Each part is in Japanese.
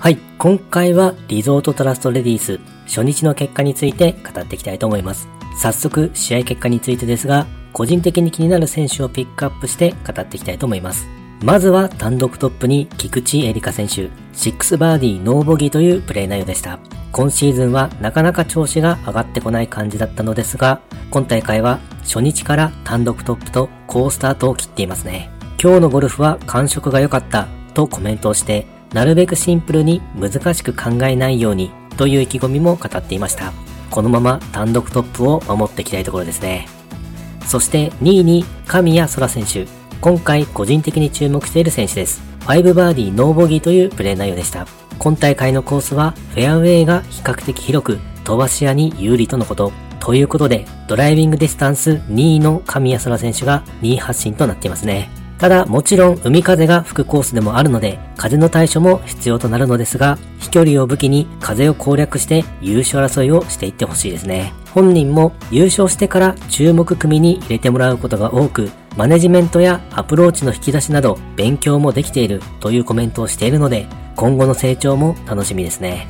はい、今回はリゾートトラストレディース初日の結果について語っていきたいと思います。早速、試合結果についてですが、個人的に気になる選手をピックアップして語っていきたいと思います。まずは単独トップに菊池エリカ選手、6バーディーノーボギーというプレー内容でした。今シーズンはなかなか調子が上がってこない感じだったのですが、今大会は初日から単独トップと好スタートを切っていますね。今日のゴルフは感触が良かったとコメントをして、なるべくシンプルに難しく考えないようにという意気込みも語っていました。このまま単独トップを守っていきたいところですね。そして2位に神谷空選手。今回個人的に注目している選手です。5バーディーノーボギーというプレー内容でした。今大会のコースはフェアウェイが比較的広く飛ばし屋に有利とのこと。ということで、ドライビングディスタンス2位の神谷空選手が2位発進となっていますね。ただ、もちろん海風が吹くコースでもあるので、風の対処も必要となるのですが、飛距離を武器に風を攻略して優勝争いをしていってほしいですね。本人も優勝してから注目組に入れてもらうことが多く、マネジメントやアプローチの引き出しなど勉強もできているというコメントをしているので、今後の成長も楽しみですね。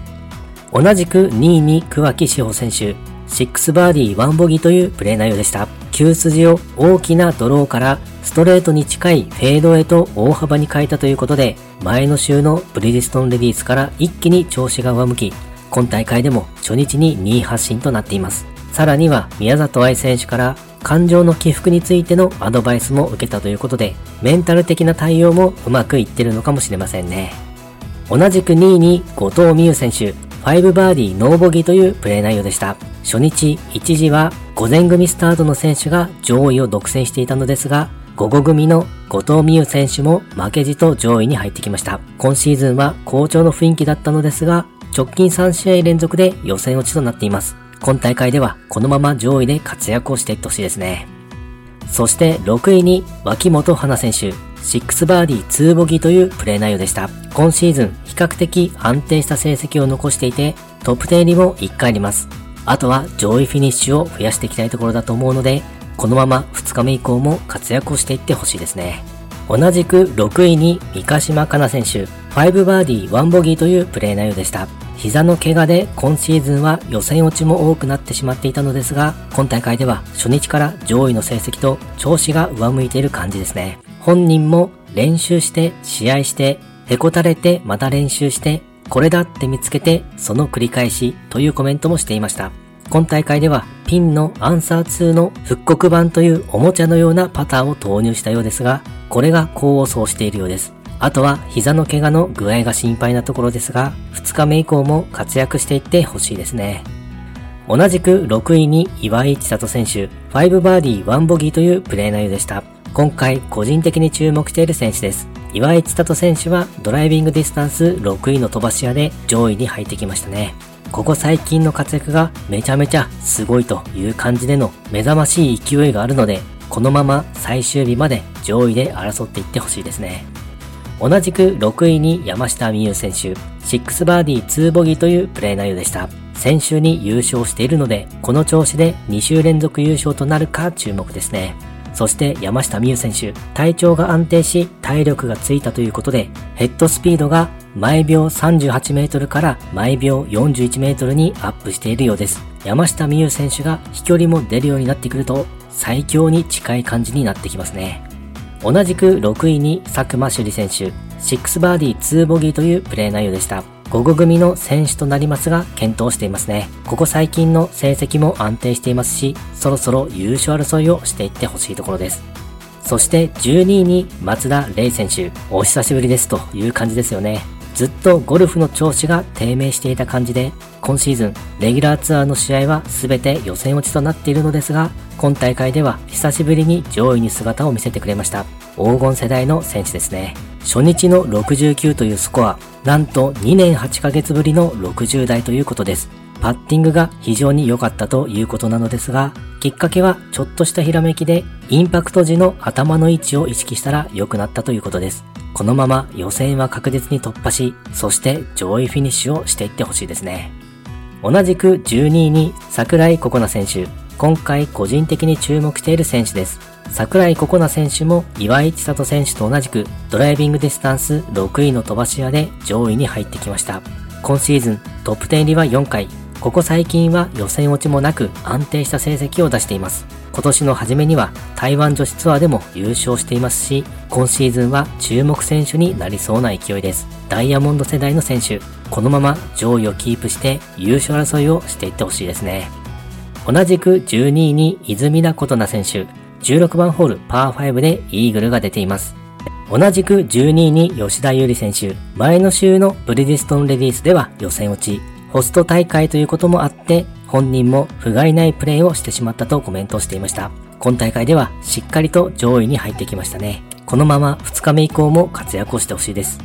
同じく2位に桑木志保選手、6バーディー1ボギーというプレー内容でした。急筋を大きなドローからストレートに近いフェードへと大幅に変えたということで、前の週のブリヂストンレディースから一気に調子が上向き、今大会でも初日に2位発進となっています。さらには宮里藍選手から感情の起伏についてのアドバイスも受けたということで、メンタル的な対応もうまくいってるのかもしれませんね。同じく2位に後藤美優選手、5バーディーノーボギーというプレー内容でした。初日1時は午前組スタートの選手が上位を独占していたのですが、午後組の後藤美優選手も負けじと上位に入ってきました。今シーズンは好調の雰囲気だったのですが、直近3試合連続で予選落ちとなっています。今大会ではこのまま上位で活躍をしていってほしいですね。そして6位に脇本花選手、6バーディー2ボギーというプレー内容でした。今シーズン比較的安定した成績を残していて、トップ10入りも1回あります。あとは上位フィニッシュを増やしていきたいところだと思うので、このまま2日目以降も活躍をしていってほしいですね。同じく6位に三ヶ島かな選手、5バーディー1ボギーというプレー内容でした。膝の怪我で今シーズンは予選落ちも多くなってしまっていたのですが、今大会では初日から上位の成績と調子が上向いている感じですね。本人も練習して、試合して、へこたれてまた練習して、これだって見つけて、その繰り返しというコメントもしていました。今大会ではピンのアンサー2の復刻版というおもちゃのようなパターを投入したようですが、これが功を奏しているようです。あとは膝の怪我の具合が心配なところですが、2日目以降も活躍していってほしいですね。同じく6位に岩井千里選手、5バーディー1ボギーというプレー内容でした。今回個人的に注目している選手です。岩井千里選手はドライビングディスタンス6位の飛ばし屋で上位に入ってきましたね。ここ最近の活躍がめちゃめちゃすごいという感じでの目覚ましい勢いがあるので、このまま最終日まで上位で争っていってほしいですね。同じく6位に山下美優選手、6バーディー2ボギーというプレー内容でした。先週に優勝しているので、この調子で2週連続優勝となるか注目ですね。そして山下美優選手、体調が安定し体力がついたということで、ヘッドスピードが毎秒38メートルから毎秒41メートルにアップしているようです。山下美優選手が飛距離も出るようになってくると最強に近い感じになってきますね。同じく6位に佐久間朱里選手、6バーディー2ボギーというプレー内容でした。5後組の選手となりますが検討していますね。ここ最近の成績も安定していますし、そろそろ優勝争いをしていってほしいところです。そして12位に松田玲選手、お久しぶりですという感じですよね。ずっとゴルフの調子が低迷していた感じで、今シーズン、レギュラーツアーの試合は全て予選落ちとなっているのですが、今大会では久しぶりに上位に姿を見せてくれました。黄金世代の選手ですね。初日の69というスコア、なんと2年8ヶ月ぶりの60代ということです。パッティングが非常に良かったということなのですが、きっかけはちょっとしたひらめきで、インパクト時の頭の位置を意識したら良くなったということです。このまま予選は確実に突破し、そして上位フィニッシュをしていってほしいですね。同じく12位に桜井心那選手。今回個人的に注目している選手です。桜井心那選手も岩井千里選手と同じくドライビングディスタンス6位の飛ばし屋で上位に入ってきました。今シーズントップ10入りは4回、ここ最近は予選落ちもなく安定した成績を出しています。今年の初めには台湾女子ツアーでも優勝していますし、今シーズンは注目選手になりそうな勢いです。ダイヤモンド世代の選手、このまま上位をキープして優勝争いをしていってほしいですね。同じく12位に泉田琴奈選手、16番ホールパー5でイーグルが出ています。同じく12位に吉田優里選手、前の週のブリヂストンレディースでは予選落ち、ホスト大会ということもあって、本人も不甲斐ないプレーをしてしまったとコメントしていました。今大会ではしっかりと上位に入ってきましたね。このまま2日目以降も活躍をしてほしいです。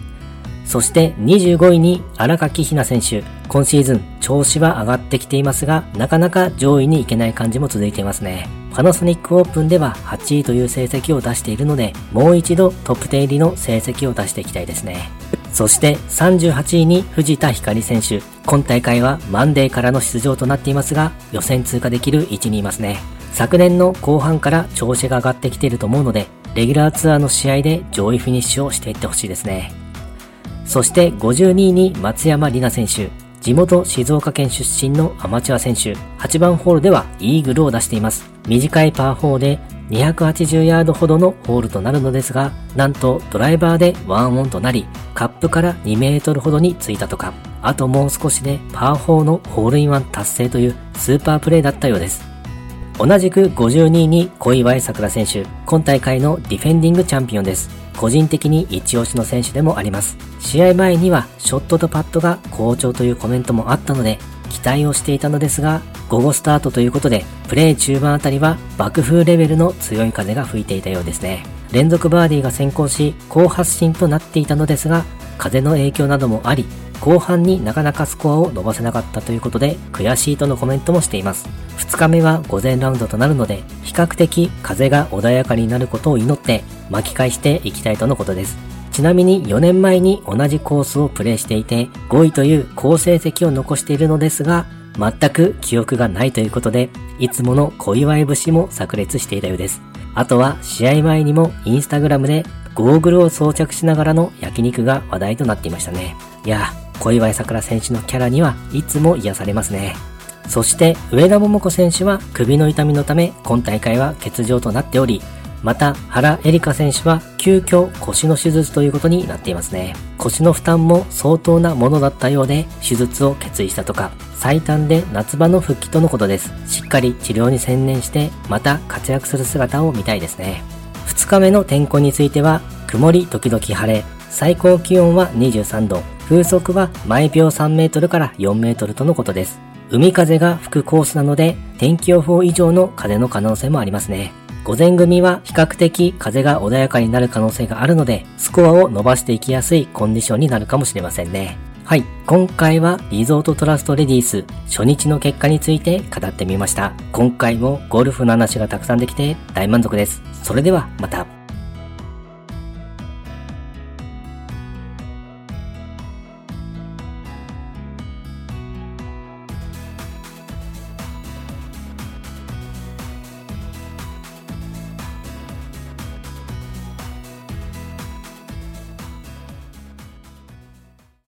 そして25位に荒垣ひな選手。今シーズン調子は上がってきていますが、なかなか上位に行けない感じも続いていますね。パナソニックオープンでは8位という成績を出しているので、もう一度トップ10入りの成績を出していきたいですね。そして38位に藤田光選手。今大会はマンデーからの出場となっていますが、予選通過できる位置にいますね。昨年の後半から調子が上がってきていると思うので、レギュラーツアーの試合で上位フィニッシュをしていってほしいですね。そして52位に松山里奈選手。地元静岡県出身のアマチュア選手。8番ホールではイーグルを出しています。短いパー4で280ヤードほどのホールとなるのですが、なんとドライバーでワンオンとなり、カップから2メートルほどについたとか、あともう少しでパー4のホールインワン達成というスーパープレイだったようです。同じく52位に小祝さくら選手、今大会のディフェンディングチャンピオンです。個人的に一押しの選手でもあります。試合前にはショットとパットが好調というコメントもあったので、期待をしていたのですが、午後スタートということで、プレー中盤あたりは爆風レベルの強い風が吹いていたようですね。連続バーディーが先行し、好発進となっていたのですが、風の影響などもあり、後半になかなかスコアを伸ばせなかったということで、悔しいとのコメントもしています。2日目は午前ラウンドとなるので、比較的風が穏やかになることを祈って巻き返していきたいとのことです。ちなみに4年前に同じコースをプレイしていて、5位という好成績を残しているのですが、全く記憶がないということで、いつもの小祝節も炸裂していたようです。あとは試合前にもインスタグラムでゴーグルを装着しながらの焼肉が話題となっていましたね。いや、小祝さくら選手のキャラにはいつも癒されますね。そして上田桃子選手は首の痛みのため今大会は欠場となっており、また原エリカ選手は急遽腰の手術ということになっていますね。腰の負担も相当なものだったようで手術を決意したとか、最短で夏場の復帰とのことです。しっかり治療に専念してまた活躍する姿を見たいですね。2日目の天候については曇り時々晴れ、最高気温は23度、風速は毎秒3メートルから4メートルとのことです。海風が吹くコースなので天気予報以上の風の可能性もありますね。午前組は比較的風が穏やかになる可能性があるので、スコアを伸ばしていきやすいコンディションになるかもしれませんね。はい。今回はリゾートトラストレディース初日の結果について語ってみました。今回もゴルフの話がたくさんできて大満足です。それではまた。